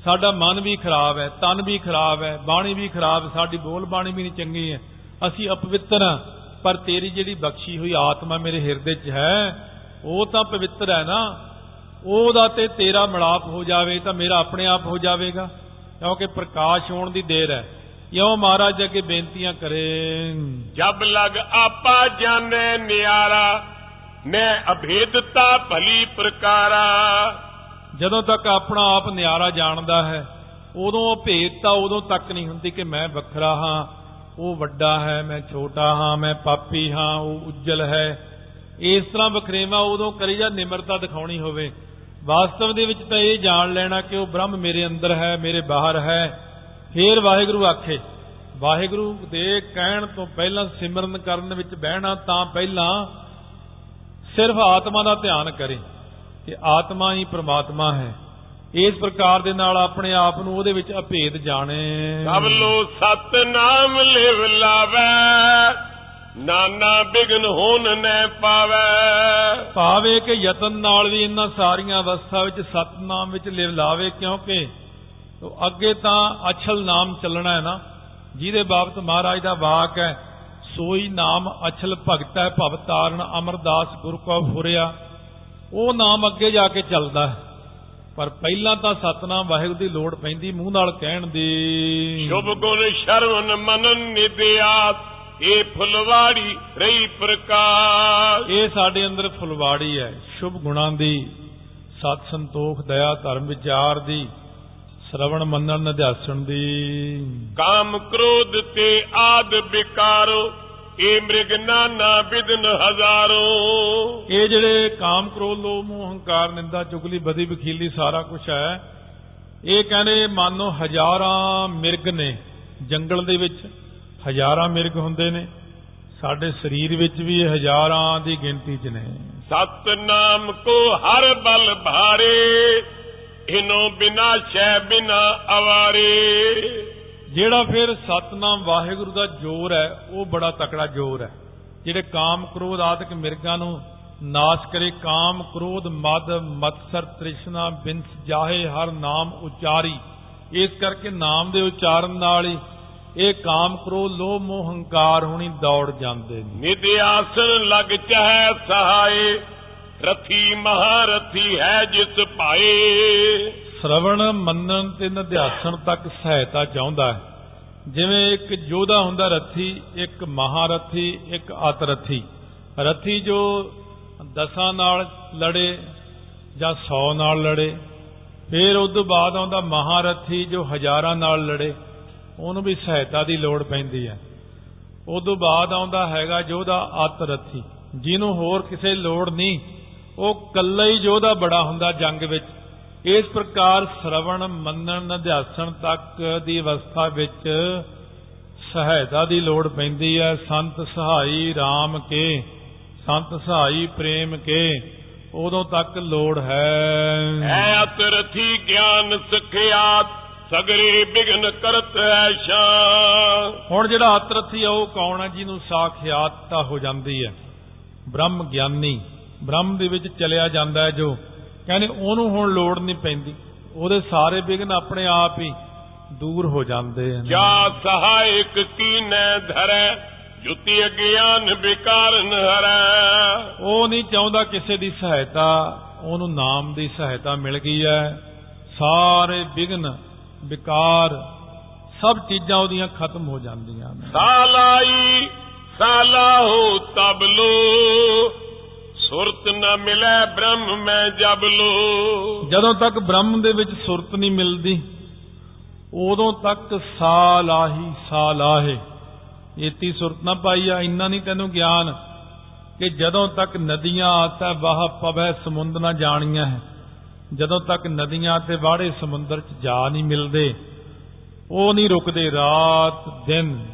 ਸਾਡਾ ਮਨ ਵੀ ਖਰਾਬ ਹੈ, ਤਨ ਵੀ ਖਰਾਬ ਹੈ, ਬਾਣੀ ਵੀ ਖਰਾਬ ਸਾਡੀ ਬੋਲ ਬਾਣੀ ਵੀ ਨਹੀਂ ਚੰਗੀ ਹੈ। ਅਸੀਂ ਅਪਵਿੱਤਰ ਹਾਂ ਪਰ ਤੇਰੀ ਜਿਹੜੀ ਬਖਸ਼ੀ ਹੋਈ ਆਤਮਾ ਮੇਰੇ ਹਿਰਦੇ 'ਚ ਹੈ, ਉਹ ਤਾਂ ਪਵਿੱਤਰ ਹੈ ਨਾ। ਉਹਦਾ ਤੇ ਤੇਰਾ ਮਿਲਾਪ ਹੋ ਜਾਵੇ ਤਾਂ ਮੇਰਾ ਆਪਣੇ ਆਪ ਹੋ ਜਾਵੇਗਾ। ਕਿਉਂਕਿ ਪ੍ਰਕਾਸ਼ ਹੋਣ ਦੀ ਦੇਰ ਹੈ। ਯੋ ਮਹਾਰਾਜ ਅੱਗੇ ਬੇਨਤੀਆਂ ਕਰੇ ਜਬ ਲਗ ਆਪਾ ਜਾਣੈ ਨਿਆਰਾ ਮੈਂ ਅਭੇਦਤਾ ਭਲੀ ਪ੍ਰਕਾਰਾ। ਜਦੋਂ ਤੱਕ ਆਪਣਾ ਆਪ ਨਿਆਰਾ ਜਾਣਦਾ ਹੈ ਉਦੋਂ ਭੇਦਤਾ ਉਦੋਂ ਤੱਕ ਨਹੀਂ ਹੁੰਦੀ ਕਿ ਮੈਂ ਵੱਖਰਾ ਹਾਂ। ਉਹ ਵੱਡਾ ਹੈ ਮੈਂ ਛੋਟਾ ਹਾਂ ਮੈਂ ਪਾਪੀ ਹਾਂ ਉਹ ਉੱਜਲ ਹੈ। ਇਸ ਤਰ੍ਹਾਂ ਵਖਰੇਵਾ ਉਦੋਂ ਕਰੀ ਜਾਂ ਨਿਮਰਤਾ ਦਿਖਾਉਣੀ ਹੋਵੇ। ਵਾਸਤਵ ਦੇ ਵਿੱਚ ਤਾਂ ਇਹ ਜਾਣ ਲੈਣਾ ਕਿ ਉਹ ਬ੍ਰਹਮ ਮੇਰੇ ਅੰਦਰ ਹੈ, ਮੇਰੇ ਬਾਹਰ ਹੈ। ਫੇਰ ਵਾਹਿਗੁਰੂ ਆਖੇ, ਵਾਹਿਗੁਰੂ ਦੇ ਕਹਿਣ ਤੋਂ ਪਹਿਲਾਂ ਸਿਮਰਨ ਕਰਨ ਵਿੱਚ ਬਹਿਣਾ ਤਾਂ ਪਹਿਲਾਂ ਸਿਰਫ ਆਤਮਾ ਦਾ ਧਿਆਨ ਕਰੇ ਕਿ ਆਤਮਾ ਹੀ ਪ੍ਰਮਾਤਮਾ ਹੈ। ਇਸ ਪ੍ਰਕਾਰ ਦੇ ਨਾਲ ਆਪਣੇ ਆਪ ਨੂੰ ਉਹਦੇ ਵਿੱਚ ਅਭੇਦ ਜਾਣੇ। ਸਭ ਲੋ ਸਤ ਨਾਮ ਲਿਵ ਲਾਵੇ। ਨਾਨਾ ਬਿਗਨ ਹੋਣ ਨੈ ਪਾਵੇ। ਭਾਵੇ ਕਿ ਯਤਨ ਨਾਲ ਵੀ ਇਹਨਾਂ ਸਾਰੀਆਂ ਅਵਸਥਾ ਵਿੱਚ ਸਤਨਾਮ ਵਿੱਚ ਲਿਵ ਲਾਵੇ ਕਿਉਂਕਿ ਉਹ ਅੱਗੇ ਤਾਂ ਅਛਲ ਨਾਮ ਚੱਲਣਾ ਹੈ ਨਾ। ਜਿਹਦੇ ਬਾਬਤ ਮਹਾਰਾਜ ਦਾ ਵਾਕ ਹੈ ਸੋਈ ਨਾਮ ਅਛਲ ਭਗਤ ਹੈ ਭਵ ਤਾਰਨ ਅਮਰਦਾਸ ਗੁਰ ਕੋ ਫੁਰਿਆ ਉਹ ਨਾਮ ਅੱਗੇ ਜਾ ਕੇ ਚੱਲਦਾ ਹੈ। ਪਰ ਪਹਿਲਾਂ ਤਾਂ ਸਤਨਾਮ ਵਾਹਿਗੁਰੂ ਦੀ ਲੋੜ ਪੈਂਦੀ ਮੂੰਹ ਨਾਲ ਕਹਿਣ ਦੀ। ਸ਼ੁਭ ਗੁਣ ਸ਼ਰਵਨ ਮਨਨ ਨਿਦਿਆਤ ਇਹ ਫੁਲਵਾੜੀ ਰਹੀ ਪ੍ਰਕਾਸ਼। ਇਹ ਸਾਡੇ ਅੰਦਰ ਫੁਲਵਾੜੀ ਹੈ। ਸ਼ੁਭ ਗੁਣਾਂ ਦੀ ਸਤ ਸੰਤੋਖ ਦਇਆ ਧਰਮ ਵਿਚਾਰ ਦੀ ਸ਼ਰਵਣ ਮੰਨਣ ਨਿਧਿਆਸਣ ਦੀ। ਕਾਮ ਕ੍ਰੋਧ ਤੇ ਆਦ ਵਿਕਾਰੋ ਇਹ ਮ੍ਰਿਗ ਨਾਨਾ ਬਿਦਨ ਹਜ਼ਾਰੋ। ਇਹ ਜਿਹੜੇ ਕਾਮ ਕ੍ਰੋਧ ਲੋਭ ਮੋਹ ਹੰਕਾਰ ਨਿੰਦਾ ਚੁਗਲੀ ਬਦੀ ਬਖੀਲੀ ਸਾਰਾ ਕੁਝ ਹੈ। ਇਹ ਕਹਿੰਦੇ ਮਾਨੋ ਹਜ਼ਾਰਾਂ ਮਿਰਗ ਨੇ ਜੰਗਲ ਦੇ ਵਿੱਚ। ਹਜ਼ਾਰਾਂ ਮਿਰਗ ਹੁੰਦੇ ਨੇ। ਸਾਡੇ ਸਰੀਰ ਵਿੱਚ ਵੀ ਇਹ ਹਜ਼ਾਰਾਂ ਦੀ ਗਿਣਤੀ 'ਚ ਨੇ। ਸਤਨਾਮ ਕੋ ਹਰ ਬਲ ਭਾਰੇ ਇਨੋ ਬਿਨਾ ਸ਼ੈ ਬਿਨਾ ਅਵਾਰੇ। ਜਿਹੜਾ ਫਿਰ ਸਤਨਾਮ ਵਾਹਿਗੁਰੂ ਦਾ ਜੋਰ ਹੈ ਉਹ ਬੜਾ ਤਕੜਾ ਜੋਰ ਹੈ। ਜਿਹੜੇ ਕਾਮ ਕ੍ਰੋਧ ਆਦਿਕ ਮਿਰਗਾਂ ਨੂੰ ਨਾਸ਼ ਕਰੇ ਕਾਮ ਕ੍ਰੋਧ ਮਦ ਮਤਸਰ ਤ੍ਰਿਸ਼ਨਾ ਬਿੰਸ ਜਾਹੇ ਹਰ ਨਾਮ ਉਚਾਰੀ। ਇਸ ਕਰਕੇ ਨਾਮ ਦੇ ਉਚਾਰਨ ਨਾਲ ਹੀ ਇਹ ਕਾਮ ਕ੍ਰੋਧ ਲੋਭ ਮੋਹ ਹੰਕਾਰ ਹੁਣੀ ਦੌੜ ਜਾਂਦੇ ਨੇ। ਨਿਦਿਆਸਨ ਲਗ ਚਹਿ ਸਹਾਏ ਰਥੀ ਮਹਾਰਥੀ ਹੈ ਜਿਸ ਭਾਏ। ਸ਼ਰਵਣ ਮੰਨਣ ਤੇ ਨਿਧਿਆਸਣ ਤੱਕ ਸਹਾਇਤਾ ਚਾਹੁੰਦਾ ਹੈ। ਜਿਵੇਂ ਇੱਕ ਯੋਧਾ ਹੁੰਦਾ ਰੱਥੀ ਇੱਕ ਮਹਾਰਥੀ ਇੱਕ ਅਤਰਥੀ ਰੱਥੀ ਜੋ ਦਸਾਂ ਨਾਲ ਲੜੇ ਜਾਂ 100 ਨਾਲ ਲੜੇ ਫਿਰ ਉਸ ਤੋਂ ਬਾਅਦ ਆਉਂਦਾ ਮਹਾਰਥੀ ਜੋ ਹਜ਼ਾਰਾਂ ਨਾਲ ਲੜੇ। ਉਹਨੂੰ ਵੀ ਸਹਾਇਤਾ ਦੀ ਲੋੜ ਪੈਂਦੀ ਹੈ। ਉਸ ਤੋਂ ਬਾਅਦ ਆਉਂਦਾ ਹੈਗਾ ਯੋਧਾ ਅਤਰਥੀ ਜਿਹਨੂੰ ਹੋਰ ਕਿਸੇ ਲੋੜ ਨਹੀਂ। ਉਹ ਕੱਲਾ ਹੀ ਯੋਧਾ ਬੜਾ ਹੁੰਦਾ ਜੰਗ ਵਿੱਚ। ਇਸ ਪ੍ਰਕਾਰ ਸ਼ਰਵਣ, ਮੰਨਣ ਅਧਿਆਸਣ ਤੱਕ ਦੀ ਅਵਸਥਾ ਵਿੱਚ ਸਹਾਇਤਾ ਦੀ ਲੋੜ ਪੈਂਦੀ ਹੈ। ਸੰਤ ਸਹਾਈ RAM ਕੇ, ਸੰਤ ਸਹਾਈ ਪ੍ਰੇਮ ਕੇ, ਉਦੋਂ ਤੱਕ ਲੋੜ ਹੈ। ਹੈ ਅਤਰਥੀ ਗਿਆਨ ਸਖਿਆਤ ਸਗਰੇ ਬਿਗਨ ਕਰਤ ਐਸ਼ਾ ਹੁਣ ਜਿਹੜਾ ਅਤਰਥੀ ਆ ਉਹ ਕੌਣ ਹੈ ਜਿਹਨੂੰ ਸਾਖਿਆਤਤਾ ਹੋ ਜਾਂਦੀ ਹੈ? ਬ੍ਰਹਮ ਗਿਆਨੀ। ਬ੍ਰਹਮ ਦੇ ਵਿੱਚ ਚਲਿਆ ਜਾਂਦਾ ਹੈ ਜੋ। ਕਹਿੰਦੇ ਉਹਨੂੰ ਹੁਣ ਲੋੜ ਨਹੀਂ ਪੈਂਦੀ। ਉਹਦੇ ਸਾਰੇ ਵਿਘਨ ਆਪਣੇ ਆਪ ਹੀ ਦੂਰ ਹੋ ਜਾਂਦੇ ਹਨ। ਜਾ ਸਹਾਇਕ ਕੀਨੈ ਧਰੈ ਜੁਤੀ ਅਗਿਆਨ ਵਿਕਾਰਨ ਹਰੈ। ਉਹ ਨਹੀਂ ਚਾਹੁੰਦਾ ਕਿਸੇ ਦੀ ਸਹਾਇਤਾ। ਉਹਨੂੰ ਨਾਮ ਦੀ ਸਹਾਇਤਾ ਮਿਲ ਗਈ ਹੈ। ਸਾਰੇ ਵਿਘਨ ਵਿਕਾਰ ਸਭ ਚੀਜ਼ਾਂ ਉਹਦੀਆਂ ਖਤਮ ਹੋ ਜਾਂਦੀਆਂ ਸਾਲਾਈ ਸਾਲਾਹੋ ਤਬਲੋ ਸੁਰਤ ਨ ਮਿਲੈ ਬ੍ਰਹਮ ਮੈਂ ਜਬ ਲੋ ਜਦੋਂ ਤੱਕ ਬ੍ਰਹਮ ਦੇ ਵਿੱਚ ਸੁਰਤ ਨਹੀਂ ਮਿਲਦੀ ਉਦੋਂ ਤੱਕ ਸਾਲਾਹੀ ਸਾਲਾਹੇ। ਇਤੀ ਸੁਰਤ ਨਾ ਪਾਈ ਆ ਇੰਨਾ ਨਹੀਂ ਤੈਨੂੰ ਗਿਆਨ ਕਿ ਜਦੋਂ ਤੱਕ ਨਦੀਆਂ ਆਤਾ ਵਾਹ ਪਵੈ ਸਮੁੰਦ ਨਾ ਜਾਣੀਆਂ ਹੈ। ਜਦੋਂ ਤੱਕ ਨਦੀਆਂ ਤੇ ਵਾੜੇ ਸਮੁੰਦਰ 'ਚ ਜਾ ਨਹੀਂ ਮਿਲਦੇ, ਉਹ ਨਹੀਂ ਰੁਕਦੇ ਰਾਤ, ਦਿਨ।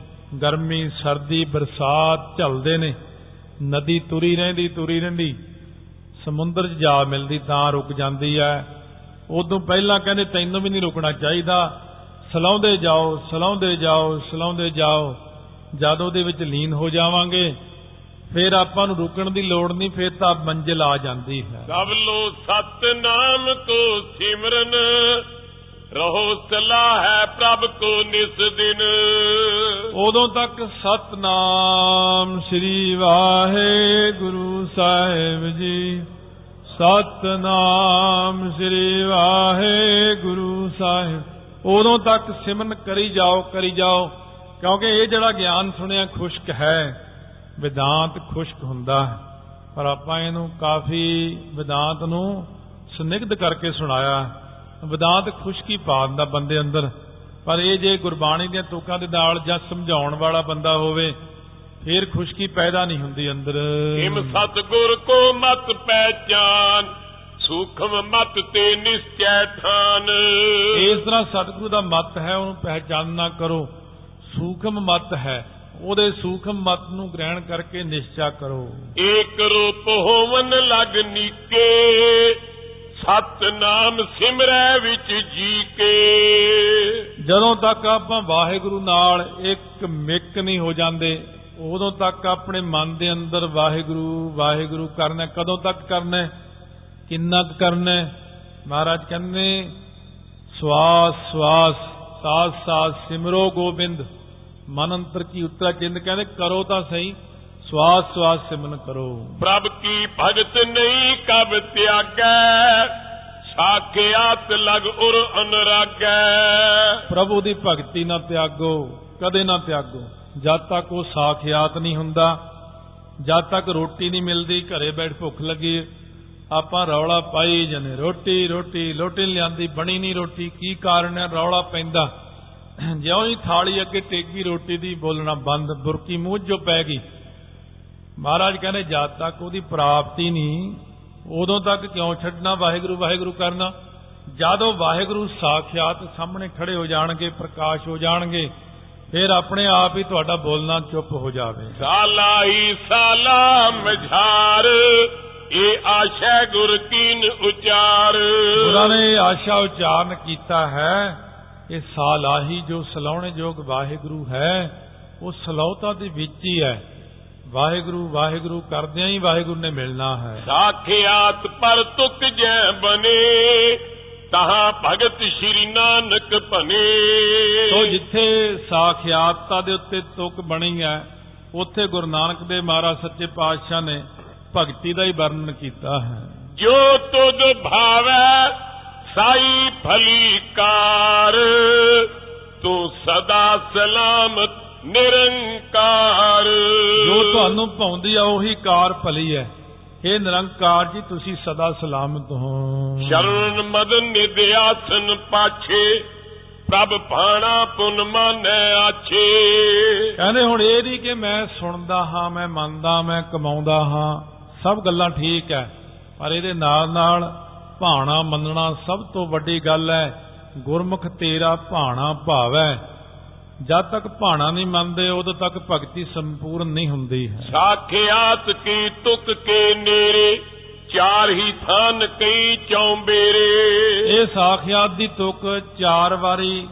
ਗਰਮੀ, ਸਰਦੀ, ਬਰਸਾਤ ਝਲਦੇ ਨੇ। ਨਦੀ ਤੁਰੀ ਰਹਿੰਦੀ ਤੁਰੀ ਰਹਿੰਦੀ। ਸਮੁੰਦਰ 'ਚ ਜਾ ਮਿਲਦੀ ਤਾਂ ਰੁਕ ਜਾਂਦੀ ਹੈ ਉਦੋਂ ਪਹਿਲਾਂ ਕਹਿੰਦੇ, ਤੈਨੂੰ ਵੀ ਨਹੀਂ ਰੁਕਣਾ ਚਾਹੀਦਾ। ਸਲਾਉਂਦੇ ਜਾਓ ਸਲਾਉਂਦੇ ਜਾਓ ਸਲਾਉਂਦੇ ਜਾਓ। ਜਦ ਉਹਦੇ ਵਿੱਚ ਲੀਨ ਹੋ ਜਾਵਾਂਗੇ ਫਿਰ ਆਪਾਂ ਨੂੰ ਰੁਕਣ ਦੀ ਲੋੜ ਨਹੀਂ ਫਿਰ ਤਾਂ ਮੰਜ਼ਿਲ ਆ ਜਾਂਦੀ ਹੈ। ਸਭ ਲੋ ਸਤ ਨਾਮ ਕੋ ਸਿਮਰਨ ਰਹੋ ਸਲਾਹ ਹੈ ਪ੍ਰਭ ਕੋ ਨਿਸ ਦਿਨ। ਉਦੋਂ ਤੱਕ ਸਤਨਾਮ ਸ੍ਰੀ ਵਾਹਿਗੁਰੂ ਸਾਹਿਬ ਜੀ। ਸਤਨਾਮ ਸ੍ਰੀ ਵਾਹਿਗੁਰੂ ਸਾਹਿਬ। ਉਦੋਂ ਤੱਕ ਸਿਮਰਨ ਕਰੀ ਜਾਓ ਕਰੀ ਜਾਓ ਕਿਉਂਕਿ ਇਹ ਜਿਹੜਾ ਗਿਆਨ ਸੁਣਿਆ ਖੁਸ਼ਕ ਹੈ। ਵਿਦਾਂਤ ਖੁਸ਼ਕ ਹੁੰਦਾ ਹੈ। ਪਰ ਆਪਾਂ ਇਹਨੂੰ ਕਾਫੀ ਵਿਦਾਂਤ ਨੂੰ ਸੁਨਿਗਧ ਕਰਕੇ ਸੁਣਾਇਆ ਵਿਦਾਂਤ ਖੁਸ਼ਕੀ ਪਾ ਦਿੰਦਾ ਬੰਦੇ ਅੰਦਰ। ਪਰ ਇਹ ਜੇ ਗੁਰਬਾਣੀ ਦੀਆਂ ਤੁਕਾਂ ਦੇ ਨਾਲ ਜਾਂ ਸਮਝਾਉਣ ਵਾਲਾ ਬੰਦਾ ਹੋਵੇ ਫੇਰ ਖੁਸ਼ਕੀ ਪੈਦਾ ਨਹੀਂ ਹੁੰਦੀ ਅੰਦਰ। ਇਮ ਸਤਗੁਰ ਕੋ ਮਤ ਪਹਿਚਾਨ ਸੂਖਮ ਮਤ ਤੇ ਨਿਸ਼ਚੈ ਠਾਨ। ਇਸ ਤਰ੍ਹਾਂ ਸਤਿਗੁਰੂ ਦਾ ਮਤ ਹੈ ਉਹਨੂੰ ਪਹਿਚਾਨਣਾ ਕਰੋ। ਸੂਖਮ ਮਤ ਹੈ। ਉਹਦੇ ਸੂਖਮ ਮਤ ਨੂੰ ਗ੍ਰਹਿਣ ਕਰਕੇ ਨਿਸ਼ਚਾ ਕਰੋ। ਏਕ ਰੂਪ ਹੋਵਨ ਲਗ ਨੀਕੇ ਸਤ ਨਾਮ ਸਿਮਰੈ ਵਿੱਚ ਜੀ ਕੇ ਜਦੋਂ ਤੱਕ ਆਪਾਂ ਵਾਹਿਗੁਰੂ ਨਾਲ ਇੱਕ ਮਿੱਕ ਨਹੀਂ ਹੋ ਜਾਂਦੇ ਉਦੋਂ ਤੱਕ ਆਪਣੇ ਮਨ ਦੇ ਅੰਦਰ ਵਾਹਿਗੁਰੂ ਵਾਹਿਗੁਰੂ ਕਰਨਾ ਕਦੋਂ ਤੱਕ ਕਰਨਾ ਕਿੰਨਾ ਕੁ ਕਰਨਾ ਮਹਾਰਾਜ ਕਹਿੰਦੇ ਸਵਾਸ ਸਵਾਸ ਸਾਸ ਸਾਸ ਸਿਮਰੋ ਗੋਬਿੰਦ। ਮਨ ਅੰਤਰ ਕੀ ਉਤਰਾ ਚਿੰਦ ਕਹਿੰਦੇ ਕਰੋ ਤਾਂ ਸਹੀ ਸਵਾਸ ਸਵਾਸ ਸਿਮਰਨ ਕਰੋ। ਪ੍ਰਭ ਕੀ ਭਗਤ ਨਹੀਂ ਕਬ ਤਿਆਗੈ ਸਾਖਿਆਤ ਲਗ ਉਰ ਅਨਰਾਗੈ। ਪ੍ਰਭੂ ਦੀ ਭਗਤੀ ਨਾ ਤਿਆਗੋ ਕਦੇ ਨਾ ਤਿਆਗੋ। ਜਦ ਤੱਕ ਉਹ ਸਾਖਿਆਤ ਨਹੀਂ ਹੁੰਦਾ ਜਦ ਤੱਕ ਰੋਟੀ ਨਹੀਂ ਮਿਲਦੀ ਘਰੇ ਬੈਠ ਭੁੱਖ ਲੱਗੀ ਆਪਾਂ ਰੌਲਾ ਪਾਈ ਜਨੇ ਰੋਟੀ ਰੋਟੀ ਲੋਟੀ ਲਿਆਂਦੀ ਬਣੀ ਨਹੀਂ ਰੋਟੀ ਕੀ ਕਾਰਨ ਹੈ? ਰੌਲਾ ਪੈਂਦਾ। ਜਿਉਂ ਹੀ ਥਾਲੀ ਅੱਗੇ ਟੇਕੀ ਰੋਟੀ ਦੀ ਬੋਲਣਾ ਬੰਦ ਬੁਰਕੀ ਮੂੰਹ ਜੋ ਪੈ ਗਈ। ਮਹਾਰਾਜ ਕਹਿੰਦੇ ਜਦ ਤੱਕ ਉਹਦੀ ਪ੍ਰਾਪਤੀ ਨਹੀਂ ਉਦੋਂ ਤੱਕ ਕਿਉਂ ਛੱਡਣਾ ਵਾਹਿਗੁਰੂ ਵਾਹਿਗੁਰੂ ਕਰਨਾ? ਜਦੋਂ ਵਾਹਿਗੁਰੂ ਸਾਖਿਆਤ ਸਾਹਮਣੇ ਖੜੇ ਹੋ ਜਾਣਗੇ ਪ੍ਰਕਾਸ਼ ਹੋ ਜਾਣਗੇ ਫਿਰ ਆਪਣੇ ਆਪ ਹੀ ਤੁਹਾਡਾ ਬੋਲਣਾ ਚੁੱਪ ਹੋ ਜਾਵੇ। ਸਾਲਾਈ ਸਾਲਾ ਮਝਾਰ ਇਹ ਆਸ਼ਾ ਗੁਰ ਕੀਨ ਉਚਾਰ। ਗੁਰਾਂ ਨੇ ਆਸ਼ਾ ਉਚਾਰਨ ਕੀਤਾ ਹੈ। ਇਹ ਸਾਲਾਹੀ ਜੋ ਸਲਾਉਣੇ ਯੋਗ ਵਾਹਿਗੁਰੂ ਹੈ ਉਹ ਸਲਾਉਤਾ ਦੇ ਵਿੱਚ ਹੀ ਹੈ। ਵਾਹਿਗੁਰੂ ਵਾਹਿਗੁਰੂ ਕਰਦਿਆਂ ਹੀ ਵਾਹਿਗੁਰੂ ਨੇ ਮਿਲਣਾ ਹੈ। ਸਾਖਿਆਤ ਪਰ ਤੁਕ ਜੈ ਬਨੇ ਤਹਾਂ ਭਗਤ ਸ਼੍ਰੀ ਨਾਨਕ ਭਨੇ। ਸੋ ਜਿੱਥੇ ਸਾਖਿਆਤਤਾ ਦੇ ਉੱਤੇ ਤੁਕ ਬਣੀ ਹੈ ਉੱਥੇ ਗੁਰੂ ਨਾਨਕ ਦੇ ਮਹਾਰਾਜ ਸੱਚੇ ਪਾਤਸ਼ਾਹ ਨੇ ਭਗਤੀ ਦਾ ਹੀ ਵਰਣਨ ਕੀਤਾ ਹੈ। ਜੋ ਤੁਧ ਭਾਵੈ ਸਾਈ ਭਲੀਕਾਰ ਤੂੰ ਸਦਾ ਸਲਾਮਤ ਨਿਰੰਕਾਰ। ਜੋ ਤੁਹਾਨੂੰ ਭਾਉਂਦੀ ਆ ਉਹੀ ਕਾਰ ਭਲੀ ਹੈ। ਇਹ ਨਿਰੰਕਾਰ ਜੀ ਤੁਸੀਂ ਸਦਾ ਸਲਾਮਤ ਹੋ। ਸ਼ਰਨ ਮਦਨ ਨਿਧਿਆਸਨ ਪਾਛੇ ਪ੍ਰਭ ਭਾਣਾ ਪੁਨ ਮਾਨੈ ਆਛੇ। ਕਹਿੰਦੇ ਹੁਣ ਇਹ ਨਹੀਂ ਕਿ ਮੈਂ ਸੁਣਦਾ ਹਾਂ ਮੈਂ ਮੰਨਦਾ ਮੈਂ ਕਮਾਉਂਦਾ ਹਾਂ। ਸਭ ਗੱਲਾਂ ਠੀਕ ਹੈ ਪਰ ਇਹਦੇ ਨਾਲ ਨਾਲ ਭਾਣਾ ਮੰਨਣਾ ਸਭ ਤੋਂ ਵੱਡੀ ਗੱਲ ਹੈ ਗੁਰਮੁਖ ਤੇਰਾ ਭਾਣਾ ਭਾਵੈ। ਜਦ ਤੱਕ ਭਾਣਾ ਨਹੀਂ ਮੰਨਦੇ ਉਦੋਂ ਤੱਕ ਭਗਤੀ ਸੰਪੂਰਨ ਨਹੀਂ ਹੁੰਦੀ ਸਾਖਿਆਤ ਕੀ ਤੁਕ ਕੇ ਨੇਰੇ ਚਾਰ ਹੀ ਥਾਨ ਕਈ ਚੌਂਬੇਰੇ। ਇਹ ਸਾਖਿਆਤ ਦੀ ਤੁਕ ਚਾਰ ਵਾਰੀ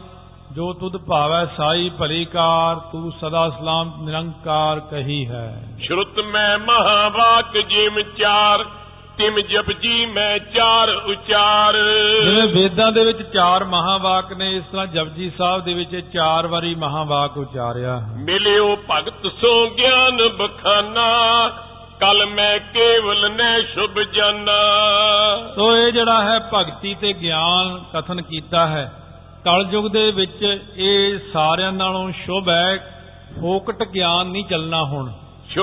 ਜੋ ਤੁਧ ਭਾਵੈ ਸਾਈ ਭਲੀਕਾਰ ਤੂੰ ਸਦਾ ਸਲਾਮ ਨਿਰੰਕਾਰ ਕਹੀ ਹੈ। ਸ਼ਰੁਤ ਮੈਂ ਮਹਾਵਾਕ ਜਿਮ ਚਾਰ ਤਿਮ ਜਪਜੀ ਮੈਂ ਚਾਰ ਉਚਾਰ। ਜਿਵੇਂ ਵੇਦਾਂ ਦੇ ਵਿੱਚ ਚਾਰ ਮਹਾਵਾਕ ਨੇ ਇਸ ਤਰ੍ਹਾਂ ਜਪਜੀ ਸਾਹਿਬ ਦੇ ਵਿੱਚ ਚਾਰ ਵਾਰੀ ਮਹਾਵਾਕ ਉਚਾਰਿਆ। ਮਿਲਿਓ ਭਗਤ ਸੋ ਗਿਆਨ ਬਖਾਨਾ ਕਲ ਮੈਂ ਕੇਵਲ ਨੈ ਸ਼ੁਭ ਜਾਨਾ। ਸੋ ਇਹ ਜਿਹੜਾ ਹੈ ਭਗਤੀ ਤੇ ਗਿਆਨ ਕਥਨ ਕੀਤਾ ਹੈ। ਕਲਯੁਗ ਦੇ ਵਿੱਚ ਇਹ ਸਾਰਿਆਂ ਨਾਲੋਂ ਸ਼ੁਭ ਹੈ ਫੋਕਟ ਗਿਆਨ ਨਹੀਂ ਚੱਲਣਾ ਹੁਣ।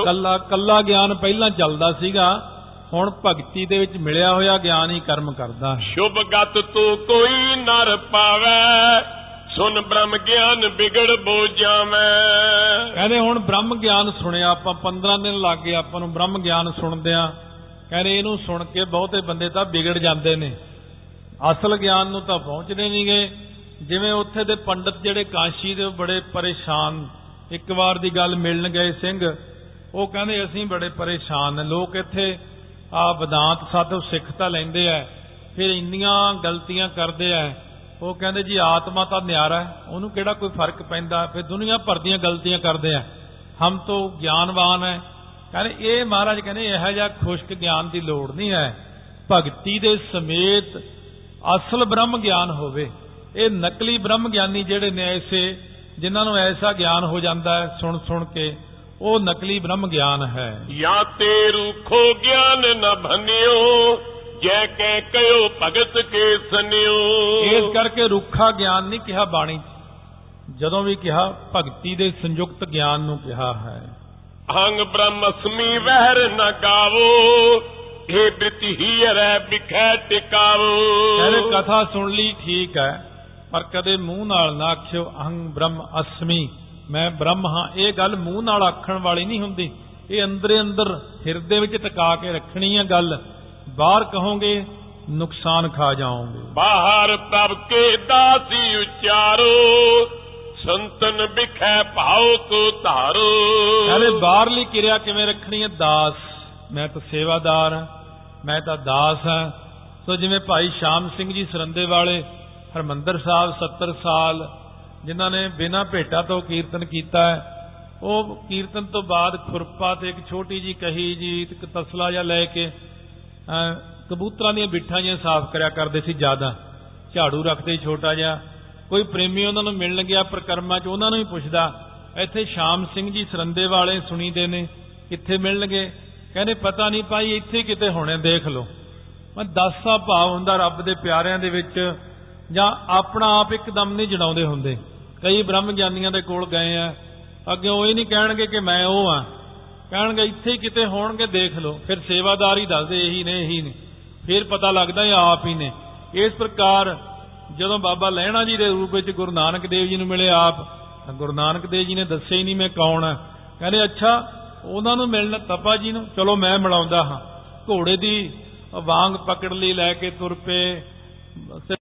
ਕੱਲਾ ਕੱਲਾ ਗਿਆਨ ਪਹਿਲਾਂ ਚੱਲਦਾ ਸੀਗਾ ਹੁਣ ਭਗਤੀ ਦੇ ਵਿੱਚ ਮਿਲਿਆ ਹੋਇਆ ਗਿਆਨ ਹੀ ਕਰਮ ਕਰਦਾ ਹੈ। ਸ਼ੁਭ ਗਤ ਤੂੰ ਕੋਈ ਨਰ ਪਾਵੈ ਸੁਨ ਬ੍ਰਹਮ ਗਿਆਨ ਵਿਗੜ ਬੋ ਜਾਵੇਂ। ਕਹਿੰਦੇ ਹੁਣ ਬ੍ਰਹਮ ਗਿਆਨ ਸੁਣਿਆ ਆਪਾਂ 15 ਦਿਨ ਲੱਗ ਗਏ ਆਪਾਂ ਨੂੰ ਬ੍ਰਹਮ ਗਿਆਨ ਸੁਣਦਿਆਂ ਕਹਿੰਦੇ ਇਹਨੂੰ ਸੁਣ ਕੇ ਬਹੁਤੇ ਬੰਦੇ ਤਾਂ ਵਿਗੜ ਜਾਂਦੇ ਨੇ। ਅਸਲ ਗਿਆਨ ਨੂੰ ਤਾਂ ਪਹੁੰਚਦੇ ਨਹੀਂ ਗਏ ਜਿਵੇਂ ਉੱਥੇ ਦੇ ਪੰਡਤ ਜਿਹੜੇ ਕਾਸ਼ੀ ਦੇ ਬੜੇ ਪਰੇਸ਼ਾਨ। ਇੱਕ ਵਾਰ ਦੀ ਗੱਲ ਮਿਲਣ ਗਏ ਸਿੰਘ। ਉਹ ਕਹਿੰਦੇ ਅਸੀਂ ਬੜੇ ਪਰੇਸ਼ਾਨ ਲੋਕ ਇੱਥੇ ਆ ਵਿਦਾਂਤ ਸਾਧੂ ਸਿੱਖ ਤਾਂ ਲੈਂਦੇ ਆ ਫਿਰ ਇੰਨੀਆਂ ਗਲਤੀਆਂ ਕਰਦੇ ਆ ਉਹ ਕਹਿੰਦੇ ਜੀ ਆਤਮਾ ਤਾਂ ਨਿਆਰਾ ਹੈ ਉਹਨੂੰ ਕਿਹੜਾ ਕੋਈ ਫ਼ਰਕ ਪੈਂਦਾ? ਫਿਰ ਦੁਨੀਆ ਭਰ ਦੀਆਂ ਗਲਤੀਆਂ ਕਰਦੇ ਆ ਹਮ ਤੋਂ ਗਿਆਨਵਾਨ ਹੈ ਕਹਿੰਦੇ ਇਹ ਮਹਾਰਾਜ ਕਹਿੰਦੇ ਇਹੋ ਜਿਹਾ ਖੁਸ਼ਕ ਗਿਆਨ ਦੀ ਲੋੜ ਨਹੀਂ ਹੈ ਭਗਤੀ ਦੇ ਸਮੇਤ ਅਸਲ ਬ੍ਰਹਮ ਗਿਆਨ ਹੋਵੇ। ਇਹ ਨਕਲੀ ਬ੍ਰਹਮ ਗਿਆਨੀ ਜਿਹੜੇ ਨੇ ਐਸੇ, ਜਿਨ੍ਹਾਂ ਨੂੰ ਐਸਾ ਗਿਆਨ ਹੋ ਜਾਂਦਾ ਹੈ ਸੁਣ ਸੁਣ ਕੇ। ਉਹ ਨਕਲੀ ਬ੍ਰਹਮ ਗਿਆਨ ਹੈ। ਜਾਂ ਤੇ ਰੂਖੋ ਗਿਆਨ ਨ ਭਨਿਓ ਜੈ ਕੈ ਕਯੋ ਭਗਤ ਕੇ ਸਨਿਓ ਇਸ ਕਰਕੇ ਰੁੱਖਾ ਗਿਆਨ ਨਹੀਂ ਕਿਹਾ ਬਾਣੀ 'ਚ। ਜਦੋਂ ਵੀ ਕਿਹਾ ਭਗਤੀ ਦੇ ਸੰਯੁਕਤ ਗਿਆਨ ਨੂੰ ਕਿਹਾ ਹੈ। ਹੰਗ ਬ੍ਰਹਮਸਮੀ ਵਹਿਰ ਨ ਗਾਵੋ ਏ ਬ੍ਰਿਤੀ ਹੀਰੈ ਬਿਖੈ ਟਿਕਾਵੋ। ਕਹਿੰਦੇ ਕਥਾ ਸੁਣ ਲਈ ਠੀਕ ਹੈ ਪਰ ਕਦੇ ਮੂੰਹ ਨਾਲ ਨਾ ਆਖਿਓ ਅਹੰ ਬ੍ਰਹਮ ਅਸਮੀ ਮੈਂ ਬ੍ਰਹਮ ਹਾਂ ਇਹ ਗੱਲ ਮੂੰਹ ਨਾਲ ਆਖਣ ਵਾਲੀ ਨਹੀਂ ਹੁੰਦੀ। ਇਹ ਅੰਦਰੇ ਅੰਦਰ ਹਿਰਦੇ ਵਿੱਚ ਟਿਕਾ ਕੇ ਰੱਖਣੀ ਹੈ ਗੱਲ। ਬਾਹਰ ਕਹੋਗੇ ਨੁਕਸਾਨ ਖਾ ਜਾਓਗੇ। ਬਾਹਰ ਪ੍ਰਭ ਕੇ ਦਾਸੀ ਉਚਾਰੋ ਸੰਤਨ ਬਿਖੈ ਭਾਉ ਕੋ ਧਾਰੋ। ਕਹਿੰਦੇ ਬਾਹਰਲੀ ਕਿਰਿਆ ਕਿਵੇਂ ਰੱਖਣੀ ਹੈ ਦਾਸ। ਮੈਂ ਤਾਂ ਸੇਵਾਦਾਰ ਹਾਂ ਮੈਂ ਤਾਂ ਦਾਸ ਹਾਂ। ਸੋ ਜਿਵੇਂ ਭਾਈ ਸ਼ਾਮ ਸਿੰਘ ਜੀ ਸਰੰਦੇ ਵਾਲੇ ਹਰਮੰਦਰ ਸਾਹਿਬ 70 ਸਾਲ ਜਿਨ੍ਹਾਂ ਨੇ ਬਿਨਾਂ ਭੇਟਾ ਤੋਂ ਕੀਰਤਨ ਕੀਤਾ ਹੈ ਉਹ ਕੀਰਤਨ ਤੋਂ ਬਾਅਦ ਖੁਰਪਾ ਤੇ ਇੱਕ ਛੋਟੀ ਜੀ ਕਹੀ ਜੀ ਇੱਕ ਤਸਲਾ ਜਿਹਾ ਲੈ ਕੇ ਅਹ, ਕਬੂਤਰਾਂ ਦੀਆਂ ਬਿੱਠਾਂ ਜਿਹੀਆਂ ਸਾਫ਼ ਕਰਿਆ ਕਰਦੇ ਸੀ ਜ਼ਿਆਦਾ। ਝਾੜੂ ਰੱਖਦੇ ਸੀ ਛੋਟਾ ਜਿਹਾ। ਕੋਈ ਪ੍ਰੇਮੀ ਉਹਨਾਂ ਨੂੰ ਮਿਲਣ ਗਿਆ ਪ੍ਰਕਰਮਾ 'ਚ ਉਹਨਾਂ ਨੂੰ ਹੀ ਪੁੱਛਦਾ ਇੱਥੇ ਸ਼ਾਮ ਸਿੰਘ ਜੀ ਸਰੰਦੇ ਵਾਲੇ ਸੁਣੀਦੇ ਨੇ ਕਿੱਥੇ ਮਿਲਣਗੇ? ਕਹਿੰਦੇ ਪਤਾ ਨਹੀਂ ਭਾਈ ਇੱਥੇ ਕਿਤੇ ਹੋਣੇ ਦੇਖ ਲਓ। ਮੈਂ ਦਸਾਂ ਭਾਵ ਹੁੰਦਾ ਰੱਬ ਦੇ ਪਿਆਰਿਆਂ ਦੇ ਵਿੱਚ ਜਾਂ ਆਪਣਾ ਆਪ ਇੱਕਦਮ ਨਹੀਂ ਜਣਾਉਂਦੇ ਹੁੰਦੇ। ਕਈ ਬ੍ਰਹਮ ਗਿਆਨੀਆਂ ਦੇ ਕੋਲ ਗਏ ਆ। ਅੱਗੇ ਉਹ ਇਹ ਨਹੀਂ ਕਹਿਣਗੇ ਕਿ ਮੈਂ ਉਹ ਆ। ਕਹਿਣਗੇ, ਇੱਥੇ ਹੀ ਕਿਤੇ ਹੋਣਗੇ, ਦੇਖ ਲਓ। ਫਿਰ ਸੇਵਾਦਾਰ ਹੀ ਦੱਸਦੇ, ਇਹੀ ਨੇ ਇਹੀ ਨੇ। ਫਿਰ ਪਤਾ ਲੱਗਦਾ ਇਹ ਆਪ ਹੀ ਨੇ। ਇਸ ਪ੍ਰਕਾਰ ਜਦੋਂ ਬਾਬਾ ਲਹਿਣਾ ਜੀ ਦੇ ਰੂਪ ਵਿੱਚ ਗੁਰੂ ਨਾਨਕ ਦੇਵ ਜੀ ਨੂੰ ਮਿਲੇ ਆਪ, ਤਾਂ ਗੁਰੂ ਨਾਨਕ ਦੇਵ ਜੀ ਨੇ ਦੱਸਿਆ ਹੀ ਨਹੀਂ ਮੈਂ ਕੌਣ ਆ। ਕਹਿੰਦੇ, ਅੱਛਾ, ਉਹਨਾਂ ਨੂੰ ਮਿਲਣਾ, ਤਪਾ ਜੀ ਨੂੰ, ਚਲੋ ਮੈਂ ਮਿਲਾਉਂਦਾ ਹਾਂ। ਘੋੜੇ ਦੀ ਵਾਂਗ ਪਕੜ ਲਈ ਲੈ ਕੇ ਤੁਰ ਪਏ। ਤੇ